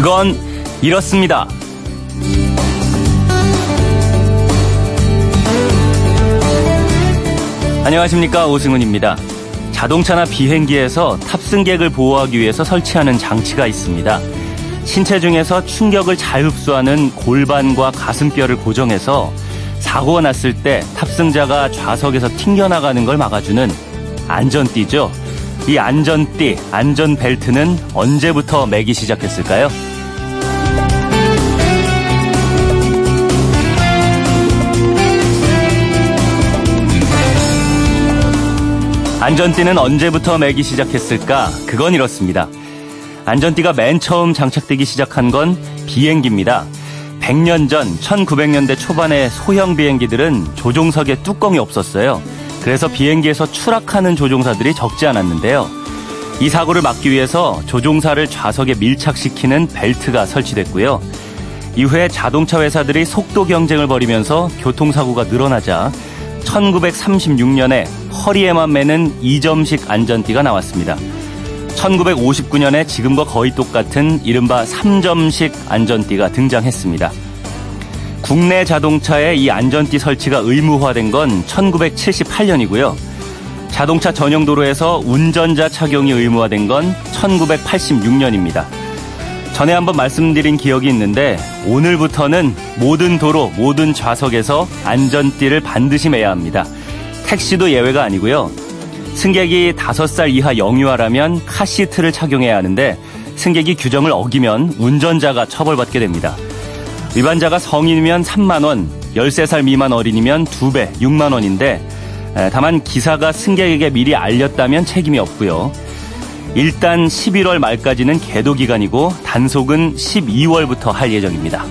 그건 이렇습니다. 안녕하십니까 오승훈입니다. 자동차나 비행기에서 탑승객을 보호하기 위해서 설치하는 장치가 있습니다. 신체 중에서 충격을 잘 흡수하는 골반과 가슴뼈를 고정해서 사고가 났을 때 탑승자가 좌석에서 튕겨나가는 걸 막아주는 안전띠죠. 이 안전띠, 안전벨트는 언제부터 매기 시작했을까요? 안전띠는 언제부터 매기 시작했을까? 그건 이렇습니다. 안전띠가 맨 처음 장착되기 시작한 건 비행기입니다. 100년 전 1900년대 초반의 소형 비행기들은 조종석에 뚜껑이 없었어요. 그래서 비행기에서 추락하는 조종사들이 적지 않았는데요. 이 사고를 막기 위해서 조종사를 좌석에 밀착시키는 벨트가 설치됐고요. 이후에 자동차 회사들이 속도 경쟁을 벌이면서 교통사고가 늘어나자 1936년에 허리에만 매는 2점식 안전띠가 나왔습니다. 1959년에 지금과 거의 똑같은 이른바 3점식 안전띠가 등장했습니다. 국내 자동차에 이 안전띠 설치가 의무화된 건 1978년이고요. 자동차 전용 도로에서 운전자 착용이 의무화된 건 1986년입니다. 전에 한번 말씀드린 기억이 있는데 오늘부터는 모든 도로, 모든 좌석에서 안전띠를 반드시 매야 합니다. 택시도 예외가 아니고요. 승객이 5살 이하 영유아라면 카시트를 착용해야 하는데 승객이 규정을 어기면 운전자가 처벌받게 됩니다. 위반자가 성인이면 3만 원, 13살 미만 어린이면 2배, 6만 원인데 다만 기사가 승객에게 미리 알렸다면 책임이 없고요. 일단 11월 말까지는 계도 기간이고 단속은 12월부터 할 예정입니다.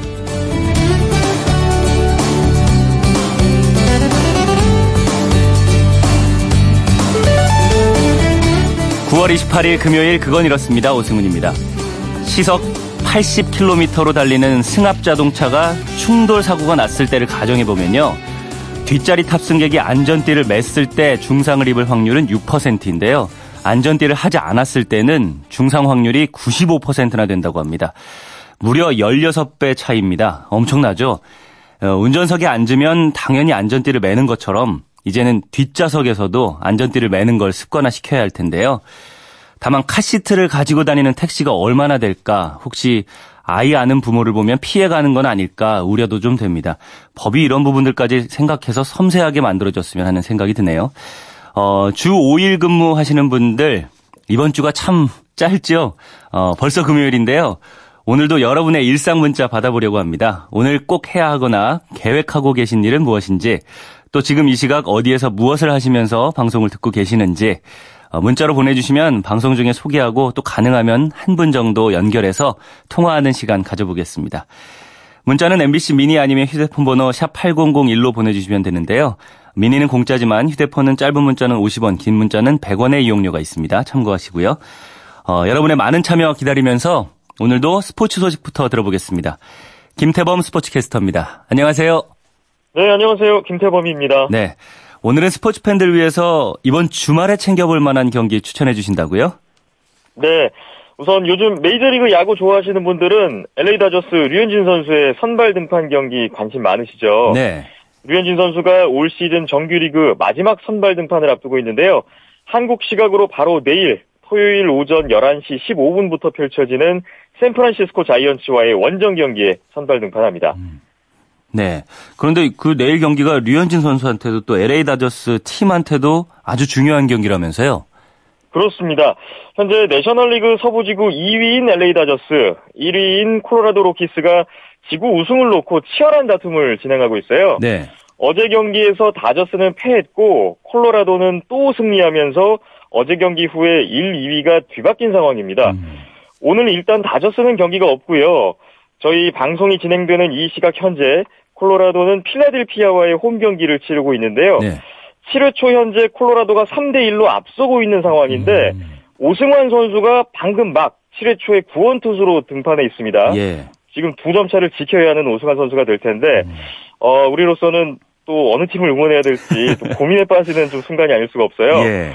9월 28일 금요일 그건 이렇습니다. 오승훈입니다. 시속 80km로 달리는 승합 자동차가 충돌 사고가 났을 때를 가정해 보면요. 뒷자리 탑승객이 안전띠를 맸을 때 중상을 입을 확률은 6%인데요. 안전띠를 하지 않았을 때는 중상 확률이 95%나 된다고 합니다. 무려 16배 차이입니다. 엄청나죠? 어, 운전석에 앉으면 당연히 안전띠를 매는 것처럼 이제는 뒷좌석에서도 안전띠를 매는 걸 습관화 시켜야 할 텐데요. 다만 카시트를 가지고 다니는 택시가 얼마나 될까? 혹시 아이 아는 부모를 보면 피해가는 건 아닐까 우려도 좀 됩니다. 법이 이런 부분들까지 생각해서 섬세하게 만들어졌으면 하는 생각이 드네요. 어, 주 5일 근무하시는 분들 이번 주가 참 짧죠? 어, 벌써 금요일인데요. 오늘도 여러분의 일상 문자 받아보려고 합니다. 오늘 꼭 해야 하거나 계획하고 계신 일은 무엇인지 또 지금 이 시각 어디에서 무엇을 하시면서 방송을 듣고 계시는지 어, 문자로 보내주시면 방송 중에 소개하고 또 가능하면 한 분 정도 연결해서 통화하는 시간 가져보겠습니다. 문자는 MBC 미니 아니면 휴대폰 번호 샵 8001로 보내주시면 되는데요. 미니는 공짜지만 휴대폰은 짧은 문자는 50원, 긴 문자는 100원의 이용료가 있습니다. 참고하시고요. 어, 여러분의 많은 참여 기다리면서 오늘도 스포츠 소식부터 들어보겠습니다. 김태범 스포츠캐스터입니다. 안녕하세요. 네, 안녕하세요. 김태범입니다. 네. 오늘은 스포츠 팬들을 위해서 이번 주말에 챙겨볼 만한 경기 추천해 주신다고요? 네. 우선 요즘 메이저리그 야구 좋아하시는 분들은 LA 다저스 류현진 선수의 선발 등판 경기 관심 많으시죠? 네. 류현진 선수가 올 시즌 정규리그 마지막 선발 등판을 앞두고 있는데요. 한국 시각으로 바로 내일 토요일 오전 11시 15분부터 펼쳐지는 샌프란시스코 자이언츠와의 원정 경기에 선발 등판합니다. 음. 네. 그런데 그 내일 경기가 류현진 선수한테도 또 LA 다저스 팀한테도 아주 중요한 경기라면서요? 그렇습니다. 현재 내셔널리그 서부지구 2위인 LA 다저스, 1위인 콜로라도 로키스가 지구 우승을 놓고 치열한 다툼을 진행하고 있어요. 네. 어제 경기에서 다저스는 패했고 콜로라도는 또 승리하면서 어제 경기 후에 1, 2위가 뒤바뀐 상황입니다. 음. 오늘 일단 다저스는 경기가 없고요. 저희 방송이 진행되는 이 시각 현재 콜로라도는 필라델피아와의 홈 경기를 치르고 있는데요. 네. 7회 초 현재 콜로라도가 3대 1로 앞서고 있는 상황인데 음. 오승환 선수가 방금 막 7회 초에 구원 투수로 등판해 있습니다. 예. 지금 두 점 차를 지켜야 하는 오승환 선수가 될 텐데 음. 어, 우리로서는 또 어느 팀을 응원해야 될지 고민에 빠지는 좀 순간이 아닐 수가 없어요. 예.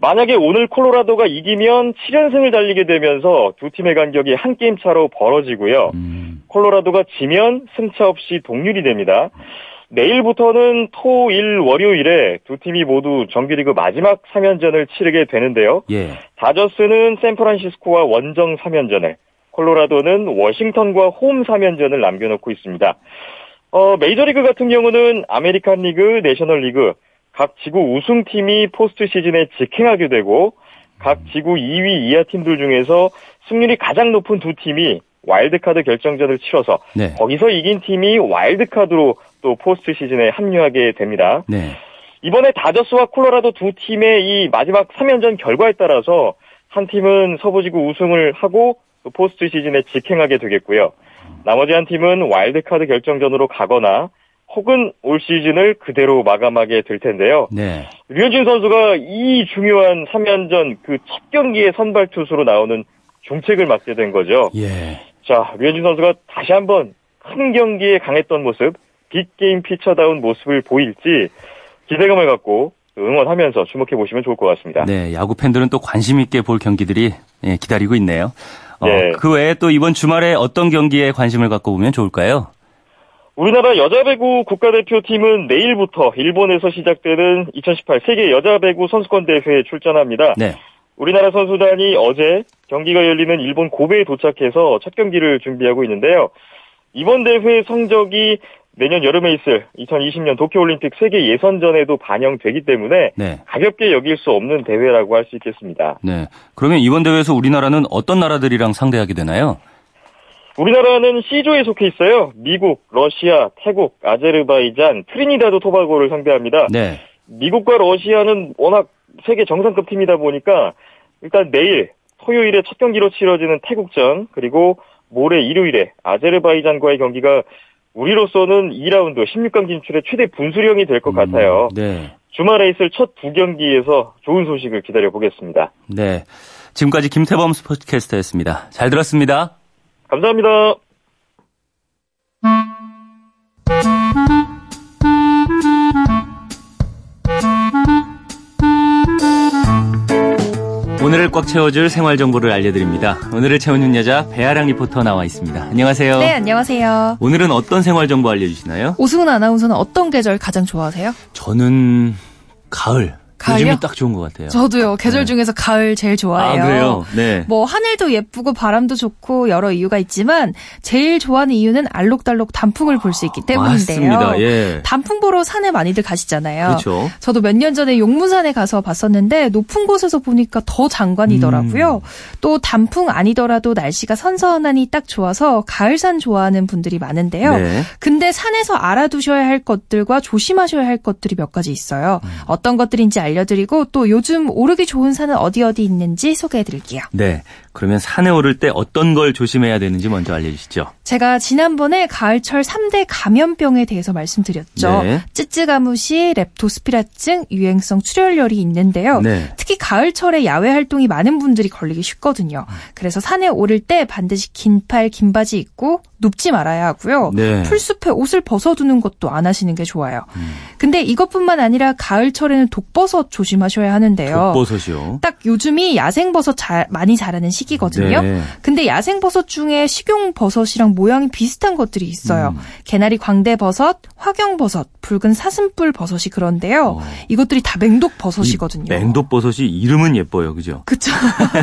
만약에 오늘 콜로라도가 이기면 7연승을 달리게 되면서 두 팀의 간격이 한 게임 차로 벌어지고요. 음. 콜로라도가 지면 승차 없이 동률이 됩니다. 내일부터는 토, 일, 월요일에 두 팀이 모두 정규리그 마지막 3연전을 치르게 되는데요. 예. 다저스는 샌프란시스코와 원정 3연전을, 콜로라도는 워싱턴과 홈 3연전을 남겨놓고 있습니다. 어, 메이저리그 같은 경우는 아메리칸 리그, 내셔널 리그, 각 지구 우승팀이 포스트 시즌에 직행하게 되고, 각 지구 2위 이하 팀들 중에서 승률이 가장 높은 두 팀이 와일드카드 결정전을 치러서 네. 거기서 이긴 팀이 와일드카드로 또 포스트 시즌에 합류하게 됩니다. 네. 이번에 다저스와 콜로라도 두 팀의 이 마지막 3연전 결과에 따라서 한 팀은 서부지구 우승을 하고 또 포스트 시즌에 직행하게 되겠고요. 나머지 한 팀은 와일드카드 결정전으로 가거나 혹은 올 시즌을 그대로 마감하게 될 텐데요. 네. 류현진 선수가 이 중요한 3연전 그 첫 경기에 선발 투수로 나오는 중책을 맡게 된 거죠. 예. 자, 류현진 선수가 다시 한번 큰 경기에 강했던 모습, 빅게임 피처다운 모습을 보일지 기대감을 갖고 응원하면서 주목해 보시면 좋을 것 같습니다. 네, 야구 팬들은 또 관심 있게 볼 경기들이 예, 기다리고 있네요. 어, 네. 그 외에 또 이번 주말에 어떤 경기에 관심을 갖고 보면 좋을까요? 우리나라 여자 배구 국가대표팀은 내일부터 일본에서 시작되는 2018 세계 여자 배구 선수권 대회에 출전합니다. 네. 우리나라 선수단이 어제 경기가 열리는 일본 고베에 도착해서 첫 경기를 준비하고 있는데요. 이번 대회 성적이 내년 여름에 있을 2020년 도쿄올림픽 세계 예선전에도 반영되기 때문에 네. 가볍게 여길 수 없는 대회라고 할 수 있겠습니다. 네. 그러면 이번 대회에서 우리나라는 어떤 나라들이랑 상대하게 되나요? 우리나라는 C조에 속해 있어요. 미국, 러시아, 태국, 아제르바이잔, 트리니다드 토바고를 상대합니다. 네. 미국과 러시아는 워낙 세계 정상급 팀이다 보니까 일단 내일 토요일에 첫 경기로 치러지는 태국전 그리고 모레 일요일에 아제르바이잔과의 경기가 우리로서는 2라운드 16강 진출의 최대 분수령이 될것 음, 같아요. 네. 주말에 있을 첫 두 경기에서 좋은 소식을 기다려 보겠습니다. 네. 지금까지 김태범 스포츠캐스터였습니다. 잘 들었습니다. 감사합니다. 오늘을 꽉 채워줄 생활 정보를 알려드립니다. 오늘을 채우는 여자 배아랑 리포터 나와 있습니다. 안녕하세요. 네, 안녕하세요. 오늘은 어떤 생활 정보 알려주시나요? 오승훈 아나운서는 어떤 계절 가장 좋아하세요? 저는 가을. 가을요? 요즘이 딱 좋은 것 같아요. 저도요. 계절 네. 중에서 가을 제일 좋아해요. 아, 그래요? 네. 뭐 하늘도 예쁘고 바람도 좋고 여러 이유가 있지만 제일 좋아하는 이유는 알록달록 단풍을 볼 수 있기 때문인데요. 맞습니다. 예. 단풍 보러 산에 많이들 가시잖아요. 그렇죠. 저도 몇 년 전에 용문산에 가서 봤었는데 높은 곳에서 보니까 더 장관이더라고요. 음. 또 단풍 아니더라도 날씨가 선선하니 딱 좋아서 가을산 좋아하는 분들이 많은데요. 네. 근데 산에서 알아두셔야 할 것들과 조심하셔야 할 것들이 몇 가지 있어요. 음. 어떤 것들인지 알려드리고 또 요즘 오르기 좋은 산은 어디 어디 있는지 소개해드릴게요. 네. 그러면 산에 오를 때 어떤 걸 조심해야 되는지 먼저 알려주시죠. 제가 지난번에 가을철 3대 감염병에 대해서 말씀드렸죠. 네. 찌찌가무시, 렙토스피라증, 유행성 출혈열이 있는데요. 네. 특히 가을철에 야외 활동이 많은 분들이 걸리기 쉽거든요. 그래서 산에 오를 때 반드시 긴 팔, 긴 바지 입고 눕지 말아야 하고요. 네. 풀숲에 옷을 벗어두는 것도 안 하시는 게 좋아요. 음. 근데 이것뿐만 아니라 가을철에는 독버섯 조심하셔야 하는데요. 독버섯이요? 딱 요즘이 야생버섯 잘, 많이 자라는 시기 거든요. 네. 근데 야생 버섯 중에 식용 버섯이랑 모양이 비슷한 것들이 있어요. 음. 개나리 광대 버섯, 화경 버섯, 붉은 사슴뿔 버섯이 그런데요. 어. 이것들이 다 맹독 버섯이거든요. 맹독 버섯이 이름은 예뻐요. 그죠? 그쵸.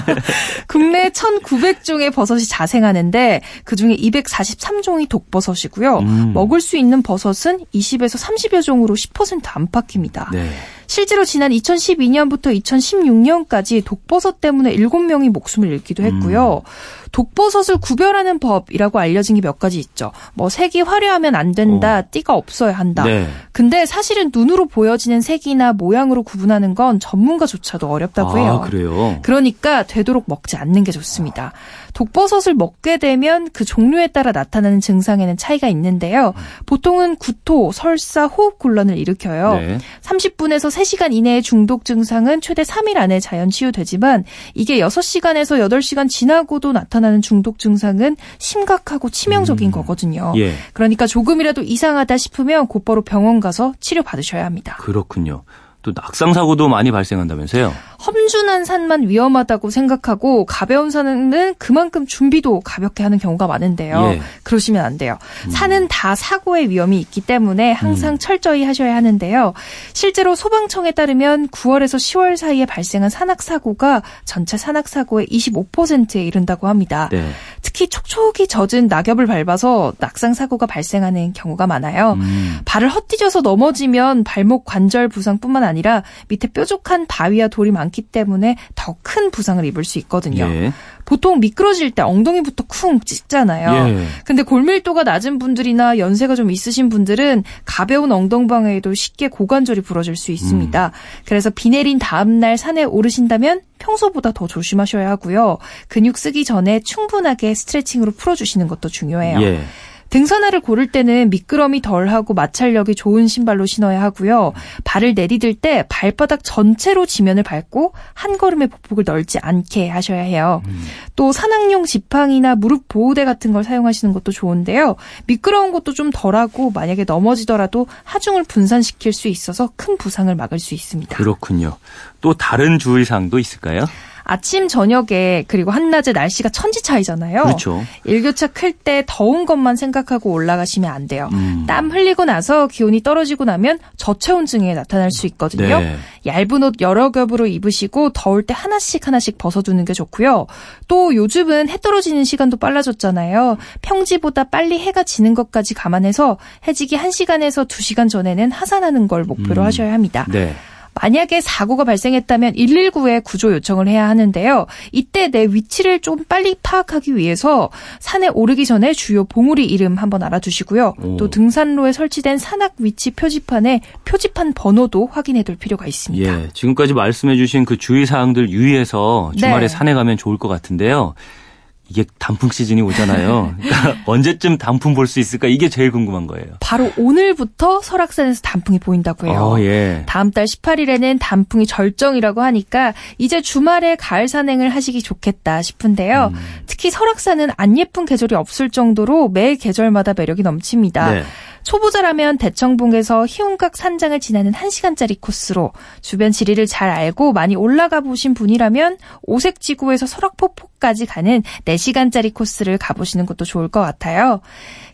국내 1,900종의 버섯이 자생하는데 그 중에 243종이 독버섯이고요. 음. 먹을 수 있는 버섯은 20에서 30여 종으로 10% 안팎입니다. 네. 실제로 지난 2012년부터 2016년까지 독버섯 때문에 7명이 목숨을 잃기도 했고요. 음. 독버섯을 구별하는 법이라고 알려진 게 몇 가지 있죠. 뭐 색이 화려하면 안 된다, 어. 띠가 없어야 한다. 네. 근데 사실은 눈으로 보여지는 색이나 모양으로 구분하는 건 전문가조차도 어렵다고 해요. 아, 그래요? 그러니까 되도록 먹지 않는 게 좋습니다. 독버섯을 먹게 되면 그 종류에 따라 나타나는 증상에는 차이가 있는데요. 보통은 구토, 설사, 호흡 곤란을 일으켜요. 네. 30분에서 3시간 이내의 중독 증상은 최대 3일 안에 자연 치유되지만 이게 6시간에서 8시간 지나고도 나타나는 중독 증상은 심각하고 치명적인 음. 거거든요. 예. 그러니까 조금이라도 이상하다 싶으면 곧바로 병원 가서 치료 받으셔야 합니다. 그렇군요. 또 낙상 사고도 많이 발생한다면서요? 험준한 산만 위험하다고 생각하고 가벼운 산은 그만큼 준비도 가볍게 하는 경우가 많은데요. 예. 그러시면 안 돼요. 음. 산은 다 사고의 위험이 있기 때문에 항상 음. 철저히 하셔야 하는데요. 실제로 소방청에 따르면 9월에서 10월 사이에 발생한 산악 사고가 전체 산악 사고의 25%에 이른다고 합니다. 네. 특히 촉촉이 젖은 낙엽을 밟아서 낙상 사고가 발생하는 경우가 많아요. 음. 발을 헛디뎌서 넘어지면 발목 관절 부상뿐만 아니라 밑에 뾰족한 바위와 돌이 많기 때문에 더 큰 부상을 입을 수 있거든요. 예. 보통 미끄러질 때 엉덩이부터 쿵 찍잖아요. 예. 근데 골밀도가 낮은 분들이나 연세가 좀 있으신 분들은 가벼운 엉덩방에도 쉽게 고관절이 부러질 수 있습니다. 음. 그래서 비 내린 다음 날 산에 오르신다면 평소보다 더 조심하셔야 하고요. 근육 쓰기 전에 충분하게 스트레칭으로 풀어주시는 것도 중요해요. 예. 등산화를 고를 때는 미끄럼이 덜하고 마찰력이 좋은 신발로 신어야 하고요. 발을 내디딜 때 발바닥 전체로 지면을 밟고 한 걸음의 보폭을 넓지 않게 하셔야 해요. 음. 또 산악용 지팡이나 무릎 보호대 같은 걸 사용하시는 것도 좋은데요. 미끄러운 것도 좀 덜하고 만약에 넘어지더라도 하중을 분산시킬 수 있어서 큰 부상을 막을 수 있습니다. 그렇군요. 또 다른 주의사항도 있을까요? 아침 저녁에 그리고 한낮에 날씨가 천지 차이잖아요. 그렇죠. 일교차 클 때 더운 것만 생각하고 올라가시면 안 돼요. 음. 땀 흘리고 나서 기온이 떨어지고 나면 저체온 증에 나타날 수 있거든요. 네. 얇은 옷 여러 겹으로 입으시고 더울 때 하나씩 하나씩 벗어두는 게 좋고요. 또 요즘은 해 떨어지는 시간도 빨라졌잖아요. 평지보다 빨리 해가 지는 것까지 감안해서 해지기 1시간에서 2시간 전에는 하산하는 걸 목표로 음. 하셔야 합니다. 네. 만약에 사고가 발생했다면 119에 구조 요청을 해야 하는데요. 이때 내 위치를 좀 빨리 파악하기 위해서 산에 오르기 전에 주요 봉우리 이름 한번 알아두시고요. 오. 또 등산로에 설치된 산악 위치 표지판에 표지판 번호도 확인해 둘 필요가 있습니다. 예, 지금까지 말씀해 주신 그 주의 사항들 유의해서 주말에 네. 산에 가면 좋을 것 같은데요. 이게 단풍 시즌이 오잖아요. 그러니까 언제쯤 단풍 볼 수 있을까? 이게 제일 궁금한 거예요. 바로 오늘부터 설악산에서 단풍이 보인다고 해요. 어, 예. 다음 달 18일에는 단풍이 절정이라고 하니까 이제 주말에 가을 산행을 하시기 좋겠다 싶은데요. 음. 특히 설악산은 안 예쁜 계절이 없을 정도로 매 계절마다 매력이 넘칩니다. 네. 초보자라면 대청봉에서 희운각 산장을 지나는 1시간짜리 코스로 주변 지리를 잘 알고 많이 올라가 보신 분이라면 오색지구에서 설악폭포까지 가는 4시간짜리 코스를 가보시는 것도 좋을 것 같아요.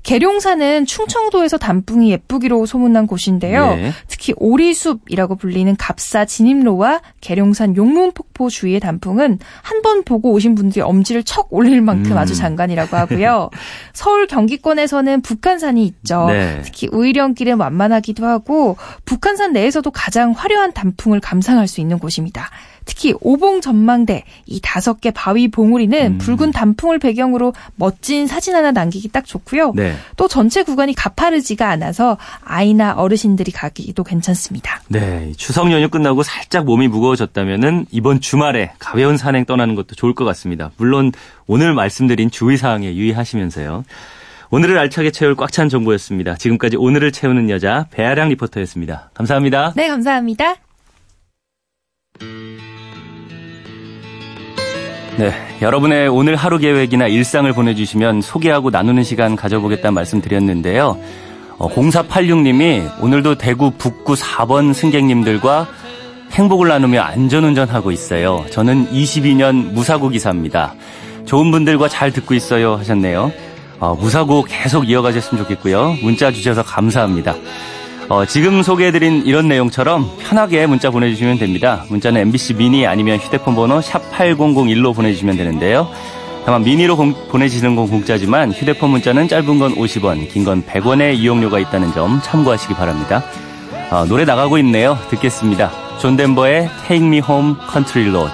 계룡산은 충청도에서 단풍이 예쁘기로 소문난 곳인데요. 네. 특히 오리숲이라고 불리는 갑사 진입로와 계룡산 용문폭포 주위의 단풍은 한 번 보고 오신 분들이 엄지를 척 올릴 만큼 음. 아주 장관이라고 하고요. 서울 경기권에서는 북한산이 있죠. 네. 특히 우이령길은 완만하기도 하고 북한산 내에서도 가장 화려한 단풍을 감상할 수 있는 곳입니다. 특히 오봉 전망대 이 다섯 개 바위 봉우리는 음. 붉은 단풍을 배경으로 멋진 사진 하나 남기기 딱 좋고요. 네. 또 전체 구간이 가파르지가 않아서 아이나 어르신들이 가기도 괜찮습니다. 네, 추석 연휴 끝나고 살짝 몸이 무거워졌다면은 이번 주말에 가벼운 산행 떠나는 것도 좋을 것 같습니다. 물론 오늘 말씀드린 주의 사항에 유의하시면서요. 오늘을 알차게 채울 꽉 찬 정보였습니다. 지금까지 오늘을 채우는 여자 배아량 리포터였습니다. 감사합니다. 네, 감사합니다. 네, 여러분의 오늘 하루 계획이나 일상을 보내주시면 소개하고 나누는 시간 가져보겠다는 말씀 드렸는데요. 어, 0486님이 오늘도 대구 북구 4번 승객님들과 행복을 나누며 안전운전하고 있어요. 저는 22년 무사고 기사입니다. 좋은 분들과 잘 듣고 있어요 하셨네요. 어, 무사고 계속 이어가셨으면 좋겠고요. 문자 주셔서 감사합니다. 어, 지금 소개해드린 이런 내용처럼 편하게 문자 보내주시면 됩니다. 문자는 MBC 미니 아니면 휴대폰 번호 샵 8001로 보내주시면 되는데요. 다만 미니로 공, 보내주시는 건 공짜지만 휴대폰 문자는 짧은 건 50원, 긴 건 100원의 이용료가 있다는 점 참고하시기 바랍니다. 어, 노래 나가고 있네요. 듣겠습니다. 존 덴버의 Take Me Home Country Road.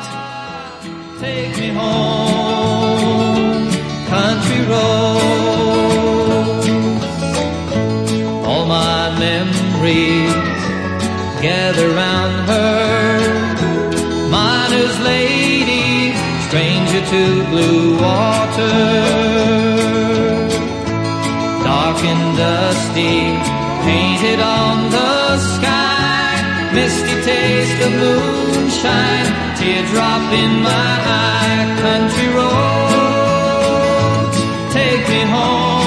Gather round her. Miner's lady, stranger to blue water. Dark and dusty, painted on the sky. Misty taste of moonshine, teardrop in my eye. Country road, take me home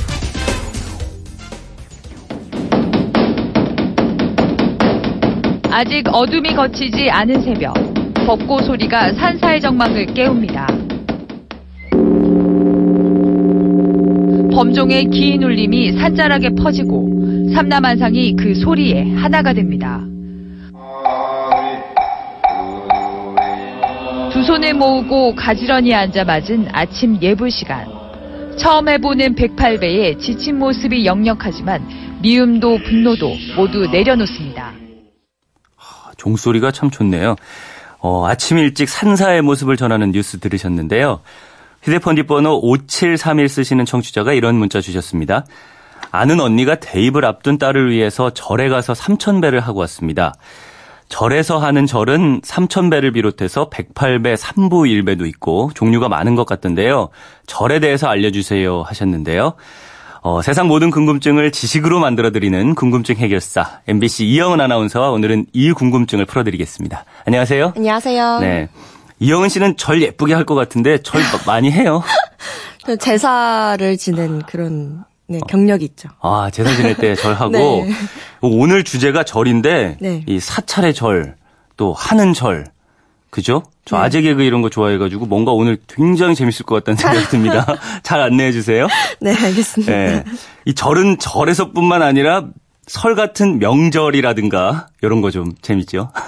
아직 어둠이 걷히지 않은 새벽, 벚꽃 소리가 산사의 정막을 깨웁니다. 범종의 긴 울림이 산자락에 퍼지고 삼남한상이 그 소리에 하나가 됩니다. 두 손을 모으고 가지런히 앉아 맞은 아침 예불 시간. 처음 해보는 108배의 지친 모습이 역력하지만 미움도 분노도 모두 내려놓습니다. 종소리가 참 좋네요. 어, 아침 일찍 산사의 모습을 전하는 뉴스 들으셨는데요. 휴대폰 뒷번호 5731 쓰시는 청취자가 이런 문자 주셨습니다. 아는 언니가 대입을 앞둔 딸을 위해서 절에 가서 3,000배를 하고 왔습니다. 절에서 하는 절은 3,000배를 비롯해서 108배, 3부 1배도 있고 종류가 많은 것 같던데요. 절에 대해서 알려주세요 하셨는데요. 어, 세상 모든 궁금증을 지식으로 만들어드리는 궁금증 해결사 MBC 이영은 아나운서와 오늘은 이 궁금증을 풀어드리겠습니다. 안녕하세요. 안녕하세요. 네. 이영은 씨는 절 예쁘게 할 것 같은데 절 많이 해요. 제사를 지낸 그런 네, 경력이 있죠. 아, 제사 지낼 때 절하고 네. 오늘 주제가 절인데 네. 이 사찰의 절, 또 하는 절. 그죠? 저 네. 아재 개그 이런 거 좋아해가지고 뭔가 오늘 굉장히 재밌을 것 같다는 생각이 듭니다. 잘 안내해 주세요. 네, 알겠습니다. 네. 이 절은 절에서뿐만 아니라 설 같은 명절이라든가 이런 거 좀 재밌죠.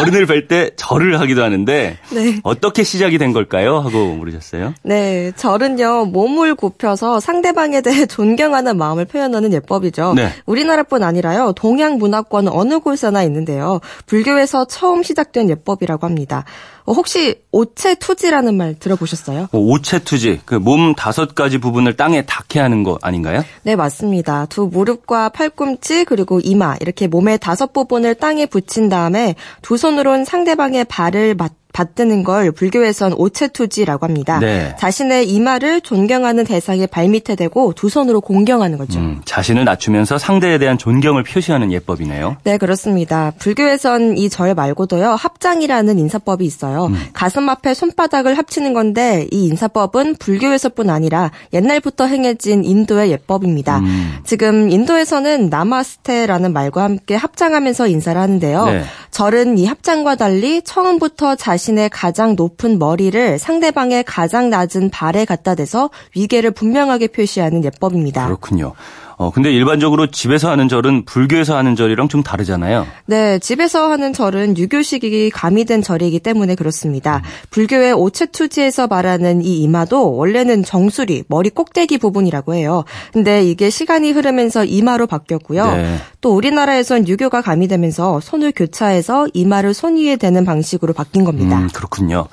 어른을 뵐 때 절을 하기도 하는데 네. 어떻게 시작이 된 걸까요? 하고 물으셨어요. 네, 절은요, 몸을 굽혀서 상대방에 대해 존경하는 마음을 표현하는 예법이죠. 네. 우리나라뿐 아니라요, 동양 문화권 어느 곳에나 있는데요. 불교에서 처음 시작된 예법이라고 합니다. 어, 혹시 오체투지라는 말 들어보셨어요? 뭐 오체투지, 그 몸 다섯 가지 부분을 땅에 닿게 하는 거 아닌가요? 네, 맞습니다. 두 무릎과 팔꿈치 그리고 이마 이렇게 몸의 다섯 부분을 땅에 붙인 다음에 두 손으로는 상대방의 발을 맞 받드는 걸 불교에선 오체투지라고 합니다. 네. 자신의 이마를 존경하는 대상의 발밑에 대고 두 손으로 공경하는 거죠. 음, 자신을 낮추면서 상대에 대한 존경을 표시하는 예법이네요. 네, 그렇습니다. 불교에선 이 절 말고도요, 합장이라는 인사법이 있어요. 음. 가슴 앞에 손바닥을 합치는 건데, 이 인사법은 불교에서뿐 아니라 옛날부터 행해진 인도의 예법입니다. 음. 지금 인도에서는 나마스테라는 말과 함께 합장하면서 인사를 하는데요. 네. 절은 이 합장과 달리 처음부터 자신 의 가장 높은 머리를 상대방의 가장 낮은 발에 갖다 대서 위계를 분명하게 표시하는 예법입니다. 그렇군요. 어, 근데 일반적으로 집에서 하는 절은 불교에서 하는 절이랑 좀 다르잖아요. 네, 집에서 하는 절은 유교식이 가미된 절이기 때문에 그렇습니다. 불교의 오체투지에서 말하는 이 이마도 원래는 정수리, 머리 꼭대기 부분이라고 해요. 근데 이게 시간이 흐르면서 이마로 바뀌었고요. 네. 또 우리나라에선 유교가 가미되면서 손을 교차해서 이마를 손 위에 대는 방식으로 바뀐 겁니다. 음, 그렇군요.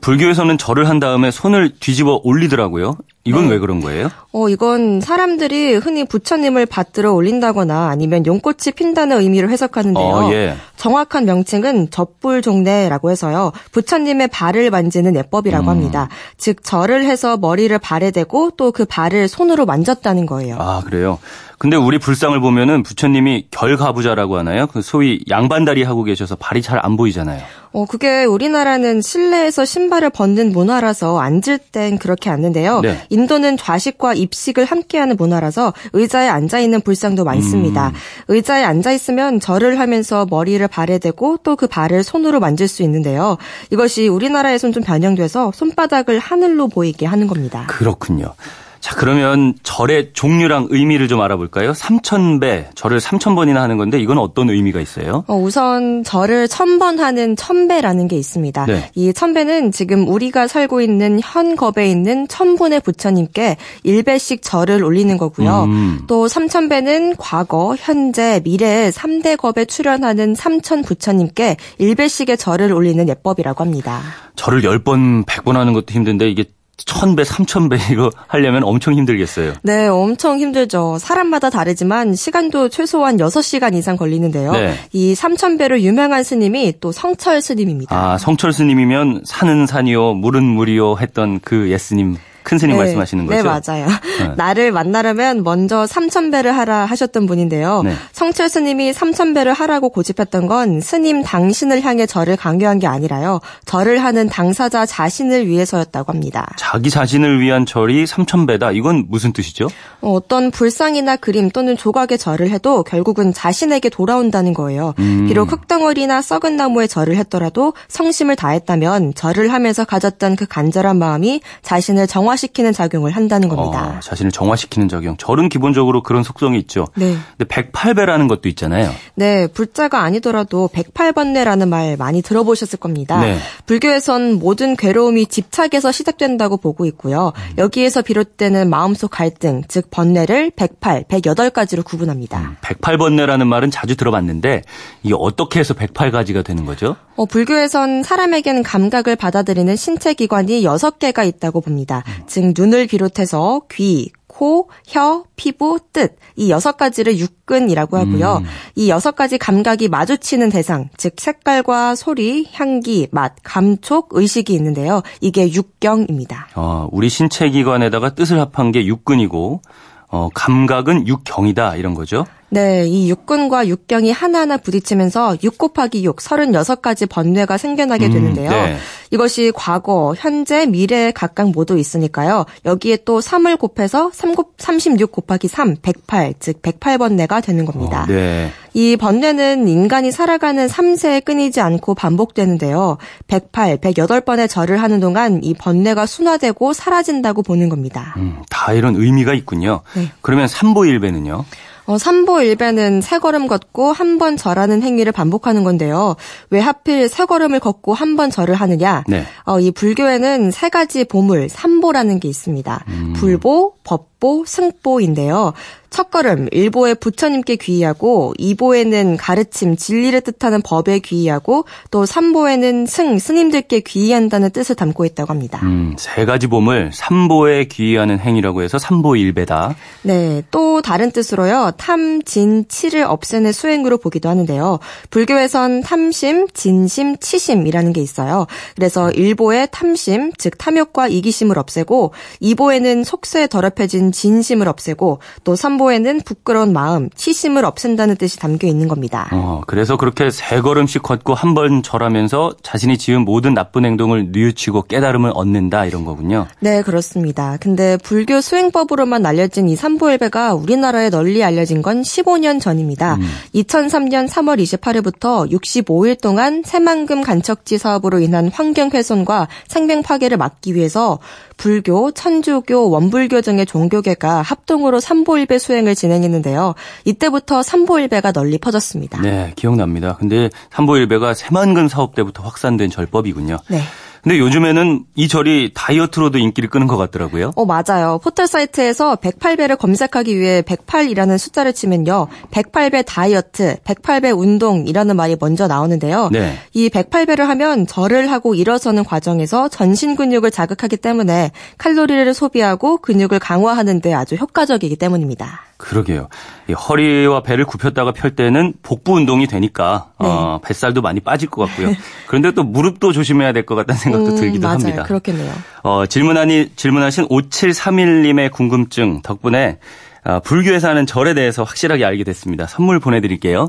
불교에서는 절을 한 다음에 손을 뒤집어 올리더라고요. 이건 네. 왜 그런 거예요? 어, 이건 사람들이 흔히 부처님을 받들어 올린다거나 아니면 용꽃이 핀다는 의미로 해석하는데요. 어, 예. 정확한 명칭은 젖불종례라고 해서요. 부처님의 발을 만지는 예법이라고 음. 합니다. 즉 절을 해서 머리를 발에 대고 또 그 발을 손으로 만졌다는 거예요. 아, 그래요. 근데 우리 불상을 보면은 부처님이 결가부자라고 하나요? 그 소위 양반다리 하고 계셔서 발이 잘 안 보이잖아요. 어, 그게 우리나라는 실내에서 신발을 벗는 문화라서 앉을 땐 그렇게 앉는데요. 네. 인도는 좌식과 입식을 함께하는 문화라서 의자에 앉아 있는 불상도 많습니다. 음. 의자에 앉아 있으면 절을 하면서 머리를 발에 대고 또 그 발을 손으로 만질 수 있는데요. 이것이 우리나라에선 좀 변형돼서 손바닥을 하늘로 보이게 하는 겁니다. 그렇군요. 자, 그러면 절의 종류랑 의미를 좀 알아볼까요? 3,000배, 절을 3,000번이나 하는 건데 이건 어떤 의미가 있어요? 어, 우선 절을 천번 하는 천배라는 게 있습니다. 네. 이 천배는 지금 우리가 살고 있는 현겁에 있는 천분의 부처님께 1배씩 절을 올리는 거고요. 음. 또 삼천배는 과거, 현재, 미래에 3대 겁에 출연하는 삼천 부처님께 1배씩의 절을 올리는 예법이라고 합니다. 절을 10번, 100번 하는 것도 힘든데 이게 1000배, 3000배 이거 하려면 엄청 힘들겠어요. 네, 엄청 힘들죠. 사람마다 다르지만 시간도 최소한 6시간 이상 걸리는데요. 네. 이 3000배로 유명한 스님이 또 성철 스님입니다. 아, 성철 스님이면 산은 산이요, 물은 물이요 했던 그 예스님 큰 스님 네, 말씀하시는 거죠? 네, 맞아요. 나를 만나려면 먼저 3,000배를 하라 하셨던 분인데요. 네. 성철 스님이 3,000배를 하라고 고집했던 건 스님 당신을 향해 절을 강요한 게 아니라요. 절을 하는 당사자 자신을 위해서였다고 합니다. 자기 자신을 위한 절이 3000배다. 이건 무슨 뜻이죠? 어, 어떤 불상이나 그림 또는 조각의 절을 해도 결국은 자신에게 돌아온다는 거예요. 음. 비록 흙덩어리나 썩은 나무에 절을 했더라도 성심을 다했다면 절을 하면서 가졌던 그 간절한 마음이 자신을 정화 시키는 작용을 한다는 겁니다. 어, 자신을 정화시키는 작용. 절은 기본적으로 그런 속성이 있죠. 네. 근데 108배라는 것도 있잖아요. 네, 불자가 아니더라도 108번뇌라는 말 많이 들어보셨을 겁니다. 네. 불교에선 모든 괴로움이 집착에서 시작된다고 보고 있고요. 여기에서 비롯되는 마음속 갈등, 즉 번뇌를 108, 108가지로 구분합니다. 108번뇌라는 말은 자주 들어봤는데 이게 어떻게 해서 108가지가 되는 거죠? 어, 불교에선 사람에게는 감각을 받아들이는 신체 기관이 6개가 있다고 봅니다. 즉 눈을 비롯해서 귀, 코, 혀, 피부, 뜻. 이 여섯 가지를 육근이라고 하고요. 이 여섯 가지 감각이 마주치는 대상, 즉 색깔과 소리, 향기, 맛, 감촉, 의식이 있는데요. 이게 육경입니다. 어, 우리 신체 기관에다가 뜻을 합한 게 육근이고 어, 감각은 육경이다 이런 거죠. 네, 이 육근과 육경이 하나하나 부딪히면서 6 곱하기 6, 36가지 번뇌가 생겨나게 음, 되는데요. 네. 이것이 과거, 현재, 미래에 각각 모두 있으니까요. 여기에 또 3을 곱해서 3 곱, 36 곱하기 3, 108, 즉 108번뇌가 되는 겁니다. 어, 네. 이 번뇌는 인간이 살아가는 3세에 끊이지 않고 반복되는데요. 108, 108번의 절을 하는 동안 이 번뇌가 순화되고 사라진다고 보는 겁니다. 음, 다 이런 의미가 있군요. 네. 그러면 삼보일배는요? 어, 삼보 일배는 세 걸음 걷고 한 번 절하는 행위를 반복하는 건데요. 왜 하필 세 걸음을 걷고 한 번 절을 하느냐? 네. 어, 이 불교에는 세 가지 보물, 삼보라는 게 있습니다. 불보, 법 보, 승보인데요. 첫 걸음, 일보에 부처님께 귀의하고, 이보에는 가르침, 진리를 뜻하는 법에 귀의하고, 또 삼보에는 승, 스님들께 귀의한다는 뜻을 담고 있다고 합니다. 음, 세 가지 봄을 삼보에 귀의하는 행위라고 해서 삼보일배다. 네, 또 다른 뜻으로요. 탐, 진, 치를 없애는 수행으로 보기도 하는데요. 불교에선 탐심, 진심, 치심이라는 게 있어요. 그래서 일보의 탐심, 즉 탐욕과 이기심을 없애고 이보에는 속세에 더럽혀진 진심을 없애고 또 삼보에는 부끄러운 마음, 치심을 없앤다는 뜻이 담겨 있는 겁니다. 어, 그래서 그렇게 세 걸음씩 걷고 한 번 절하면서 자신이 지은 모든 나쁜 행동을 뉘우치고 깨달음을 얻는다 이런 거군요. 네, 그렇습니다. 근데 불교 수행법으로만 알려진 이 삼보일배가 우리나라에 널리 알려진 건 15년 전입니다. 2003년 3월 28일부터 65일 동안 새만금 간척지 사업으로 인한 환경 훼손과 생명 파괴를 막기 위해서 불교, 천주교, 원불교 등의 종교 계가 합동으로 삼보일배 수행을 진행했는데요. 이때부터 삼보일배가 널리 퍼졌습니다. 네, 기억납니다. 근데 삼보일배가 새만금 사업 때부터 확산된 절법이군요. 네. 근데 요즘에는 이 절이 다이어트로도 인기를 끄는 것 같더라고요. 어, 맞아요. 포털 사이트에서 108배를 검색하기 위해 108이라는 숫자를 치면요. 108배 다이어트, 108배 운동이라는 말이 먼저 나오는데요. 네. 이 108배를 하면 절을 하고 일어서는 과정에서 전신 근육을 자극하기 때문에 칼로리를 소비하고 근육을 강화하는 데 아주 효과적이기 때문입니다. 그러게요. 이 허리와 배를 굽혔다가 펼 때는 복부 운동이 되니까 네. 어, 뱃살도 많이 빠질 것 같고요. 그런데 또 무릎도 조심해야 될 것 같다는 생각도 음, 들기도 맞아요. 합니다. 그렇겠네요. 어, 질문하니, 질문하신 5731님의 궁금증 덕분에 아, 불교에서 하는 절에 대해서 확실하게 알게 됐습니다. 선물 보내드릴게요.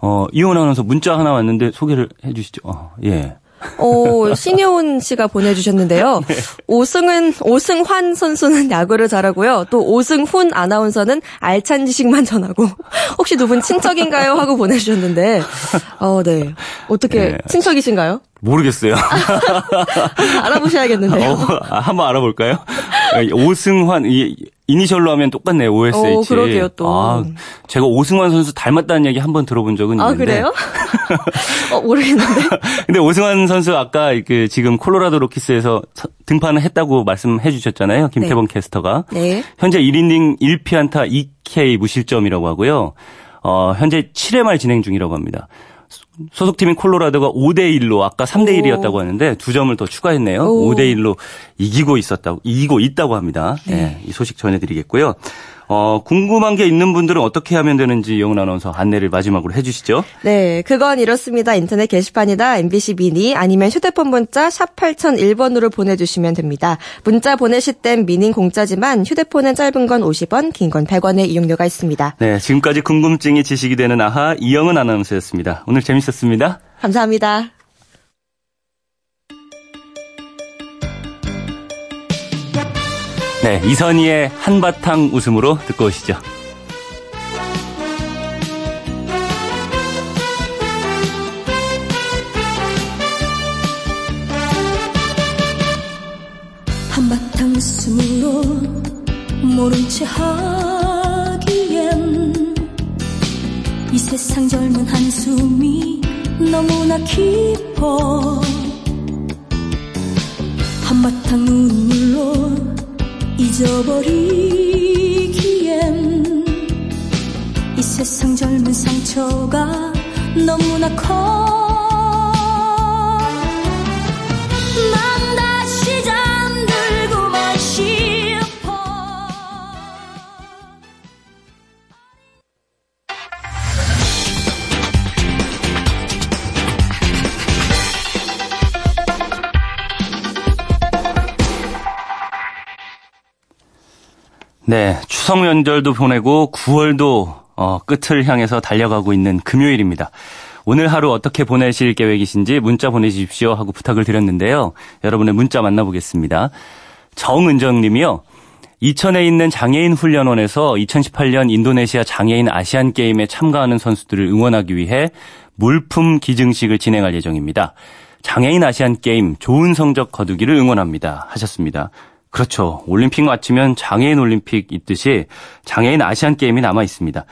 어, 이혼 아나운서 문자 하나 왔는데 소개를 해주시죠. 어, 예. 오, 신효은 씨가 보내주셨는데요. 오승은, 오승환 선수는 야구를 잘하고요. 또 오승훈 아나운서는 알찬 지식만 전하고, 혹시 두 분 친척인가요? 하고 보내주셨는데, 어, 네. 어떻게, 네. 친척이신가요? 모르겠어요. 알아보셔야겠는데요. 어, 아, 한번 알아볼까요? 오승환, 이, 이니셜로 하면 똑같네요. OSH. 오, 그러게요, 또. 아, 제가 오승환 선수 닮았다는 얘기 한 번 들어본 적은 아, 있는데. 그래요? 어, 모르겠는데. 근데 오승환 선수 아까 그 지금 콜로라도 로키스에서 서- 등판을 했다고 말씀해 주셨잖아요. 김태범 캐스터가. 네. 현재 1이닝 1피안타 2K 무실점이라고 하고요. 어, 현재 7회 말 진행 중이라고 합니다. 소속팀인 콜로라도가 5대 1로 아까 3대 1이었다고 하는데 두 점을 더 추가했네요. 오. 5대 1로 이기고 있었다고 이기고 있다고 합니다. 네. 이 소식 전해드리겠고요. 어, 궁금한 게 있는 분들은 어떻게 하면 되는지 영은 아나운서 안내를 마지막으로 해주시죠. 네, 그건 이렇습니다. 인터넷 게시판이나 MBC 미니 아니면 휴대폰 문자 샵 8001번으로 보내주시면 됩니다. 문자 보내실 땐 미닝 공짜지만 휴대폰은 짧은 건 50원, 긴 건 100원의 이용료가 있습니다. 네, 지금까지 궁금증이 지식이 되는 아하 이영은 아나운서였습니다. 오늘 재밌었습니다. 감사합니다. 네, 이선희의 한바탕 웃음으로 듣고 오시죠. 한바탕 웃음으로 모른 채 하기엔 이 세상 젊은 한숨이 너무나 깊어 한바탕 눈물로 잊어버리기엔 이 세상 젊은 상처가 너무나 커 네, 추석 연절도 보내고 9월도 어, 끝을 향해서 달려가고 있는 금요일입니다. 오늘 하루 어떻게 보내실 계획이신지 문자 보내주십시오 하고 부탁을 드렸는데요. 여러분의 문자 만나보겠습니다. 정은정 님이요. 이천에 있는 장애인 훈련원에서 2018년 인도네시아 장애인 아시안 게임에 참가하는 선수들을 응원하기 위해 물품 기증식을 진행할 예정입니다. 장애인 아시안 게임 좋은 성적 거두기를 응원합니다. 하셨습니다. 그렇죠. 올림픽 마치면 장애인 올림픽 있듯이 장애인 아시안 게임이 남아 있습니다.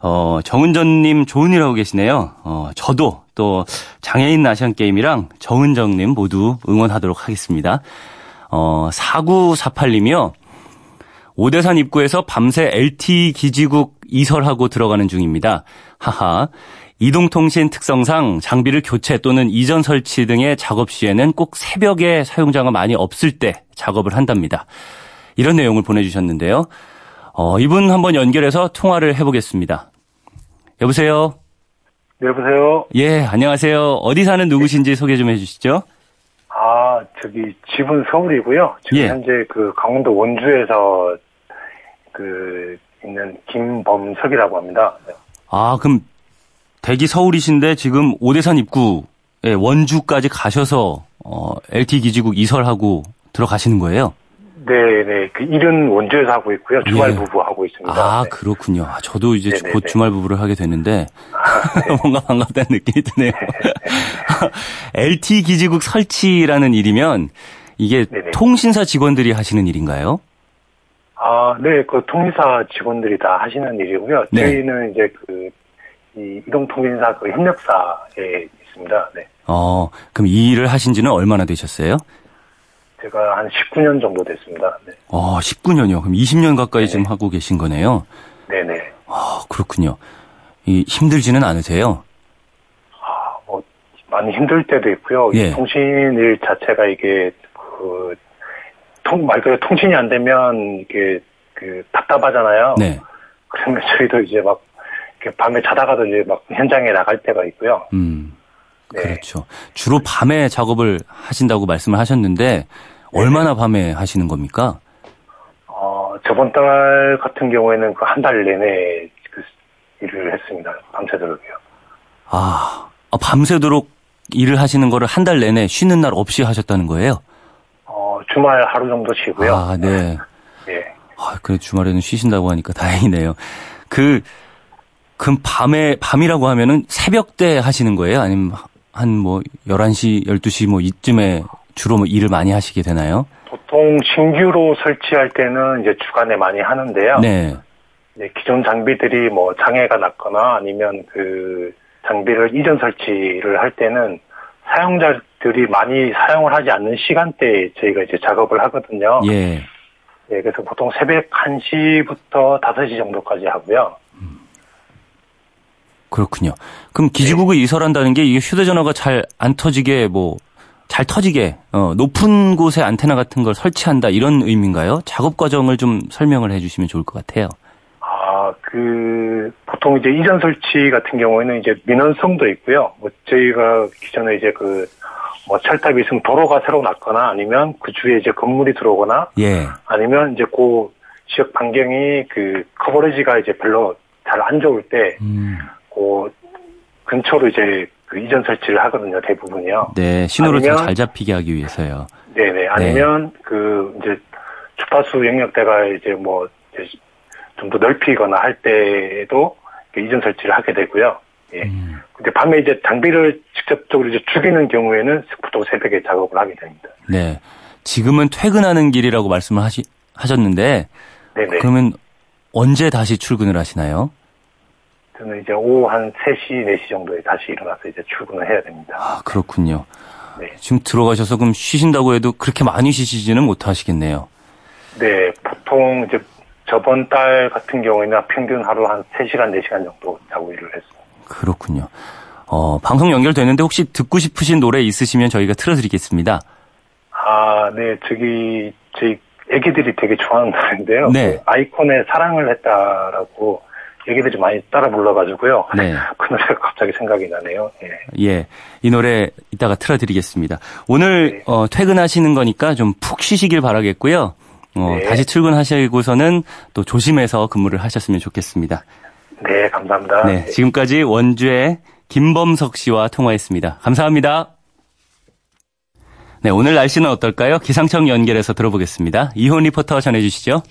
어, 정은전님 좋은 일 하고 계시네요. 어, 저도 또 장애인 아시안 게임이랑 정은정님 모두 응원하도록 하겠습니다. 어, 4948님이요. 오대산 입구에서 밤새 LTE 기지국 이설하고 들어가는 중입니다. 하하. 이동통신 특성상 장비를 교체 또는 이전 설치 등의 작업 시에는 꼭 새벽에 사용자가 많이 없을 때 작업을 한답니다. 이런 내용을 보내주셨는데요. 어, 이분 한번 연결해서 통화를 해보겠습니다. 여보세요? 네, 여보세요? 예, 안녕하세요. 어디 사는 누구신지 소개 좀 해주시죠. 아, 저기, 집은 서울이고요. 지금 예. 현재 그 강원도 원주에서 그, 있는 김범석이라고 합니다. 네. 아, 그럼 대기 서울이신데 지금 오대산 입구에 원주까지 가셔서 어, LT 기지국 이설하고 들어가시는 거예요? 네 네. 그 일은 원주에서 하고 있고요. 주말 예. 부부 하고 있습니다. 아, 네. 그렇군요. 아, 저도 이제 네네네. 곧 주말 부부를 하게 되는데 아, 네. 뭔가 반갑다는 느낌이 드네요. LT 기지국 설치라는 일이면 이게 네네. 통신사 직원들이 하시는 일인가요? 아, 네. 그 통일사 직원들이 다 하시는 일이고요. 네. 저희는 이제 그, 이 이동통신사 그 협력사에 있습니다. 네. 어, 그럼 이 일을 하신 지는 얼마나 되셨어요? 제가 한 19년 정도 됐습니다. 네. 어, 19년이요. 그럼 20년 가까이 지금 하고 계신 거네요. 네네. 아, 그렇군요. 이 힘들지는 않으세요? 아, 뭐, 많이 힘들 때도 있고요. 이 예. 통신일 자체가 이게, 그, 통, 말 그대로 통신이 안 되면, 이게, 그, 답답하잖아요. 네. 그러면 저희도 이제 막, 이렇게 밤에 자다가도 이제 막 현장에 나갈 때가 있고요. 음. 네. 그렇죠. 주로 밤에 작업을 하신다고 말씀을 하셨는데 얼마나 밤에 하시는 겁니까? 어, 저번 달 같은 경우에는 그 한 달 내내 그 일을 했습니다. 밤새도록요. 아, 아, 밤새도록 일을 하시는 거를 한 달 내내 쉬는 날 없이 하셨다는 거예요? 어, 주말 하루 정도 쉬고요. 아, 네. 예. 아, 그래 주말에는 쉬신다고 하니까 다행이네요. 그, 그럼 밤에, 밤이라고 하면은 새벽 때 하시는 거예요? 아니면 한 뭐 11시, 12시 뭐 이쯤에 주로 뭐 일을 많이 하시게 되나요? 보통 신규로 설치할 때는 이제 주간에 많이 하는데요. 네. 네, 기존 장비들이 뭐 장애가 났거나 아니면 그 장비를 이전 설치를 할 때는 사용자들이 많이 사용을 하지 않는 시간대에 저희가 이제 작업을 하거든요. 예. 네, 그래서 보통 새벽 1시부터 5시 정도까지 하고요. 그렇군요. 그럼 기지국을 이설한다는 게 이게 휴대전화가 잘 안 터지게 뭐 잘 터지게 어, 높은 곳에 안테나 같은 걸 설치한다 이런 의미인가요? 작업 과정을 좀 설명을 해주시면 좋을 것 같아요. 아, 그, 보통 이제 이전 설치 같은 경우에는 이제 민원성도 있고요. 뭐, 저희가 기존에 이제 그, 뭐, 철탑이 있으면 도로가 새로 났거나 아니면 그 주위에 이제 건물이 들어오거나 예. 아니면 이제 그 지역 반경이 그 커버리지가 이제 별로 잘 안 좋을 때, 음. 그 근처로 이제 그 이전 설치를 하거든요, 대부분이요. 네, 신호를 더 아니면- 잘 잡히게 하기 위해서요. 네네. 아니면 그 이제 주파수 영역대가 이제 뭐 좀 더 넓히거나 할 때에도 그 이전 설치를 하게 되고요. 예. 음. 근데 밤에 이제 장비를 직접적으로 이제 죽이는 경우에는 보통 새벽에 작업을 하게 됩니다. 네. 지금은 퇴근하는 길이라고 말씀을 하시, 하셨는데, 네네. 그러면 언제 다시 출근을 하시나요? 저는 이제 오후 한 3시, 4시 정도에 다시 일어나서 이제 출근을 해야 됩니다. 아, 그렇군요. 네. 지금 들어가셔서 그럼 쉬신다고 해도 그렇게 많이 쉬시지는 못하시겠네요. 네, 보통 이제 저번 달 같은 경우에는 평균 하루 한 3시간, 4시간 정도 자고 일을 했어요. 그렇군요. 어, 방송 연결되는데 혹시 듣고 싶으신 노래 있으시면 저희가 틀어드리겠습니다. 아, 네, 저기, 저희 애기들이 되게 좋아하는 노래인데요. 네. 그 아이콘의 사랑을 했다라고 애기들이 많이 따라 불러가지고요. 네. 그 노래가 갑자기 생각이 나네요. 예. 예. 이 노래 이따가 틀어드리겠습니다. 오늘, 네. 어, 퇴근하시는 거니까 좀 푹 쉬시길 바라겠고요. 어, 네. 다시 출근하시고서는 또 조심해서 근무를 하셨으면 좋겠습니다. 네, 감사합니다. 네. 지금까지 원주의 김범석 씨와 통화했습니다. 감사합니다. 네. 오늘 날씨는 어떨까요? 기상청 연결해서 들어보겠습니다. 이혼 리포터 전해주시죠.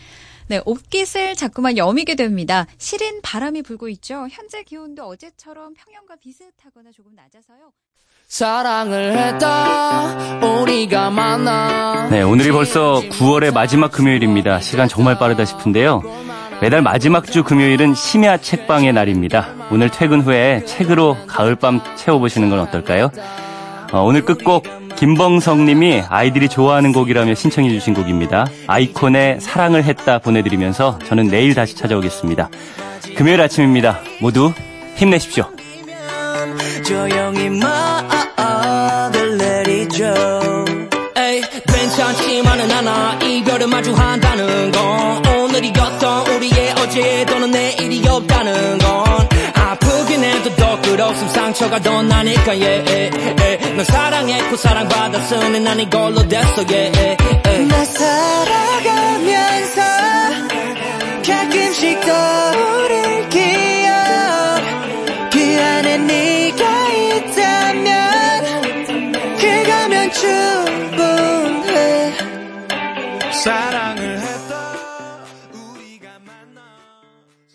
네, 옷깃을 자꾸만 여미게 됩니다. 시린 바람이 불고 있죠. 현재 기온도 어제처럼 평년과 비슷하거나 조금 낮아서요. 사랑을 했다 우리가 만나 네, 오늘이 벌써 9월의 마지막 금요일입니다. 시간 정말 빠르다 싶은데요. 매달 마지막 주 금요일은 심야 책방의 날입니다. 오늘 퇴근 후에 책으로 가을밤 채워보시는 건 어떨까요? 어, 오늘 끝곡 김범성 님이 아이들이 좋아하는 곡이라며 신청해 주신 곡입니다. 아이콘의 사랑을 했다 보내드리면서 저는 내일 다시 찾아오겠습니다. 금요일 아침입니다. 모두 힘내십시오. 조용히 말 없음 상처가 더 나니까 예넌 사랑했고 사랑받았으니 난 이걸로 됐어 예. 나 살아가면서 가끔씩 떠오를 기억. 그 안에 네가 있다면 그거면 충분해. 사랑을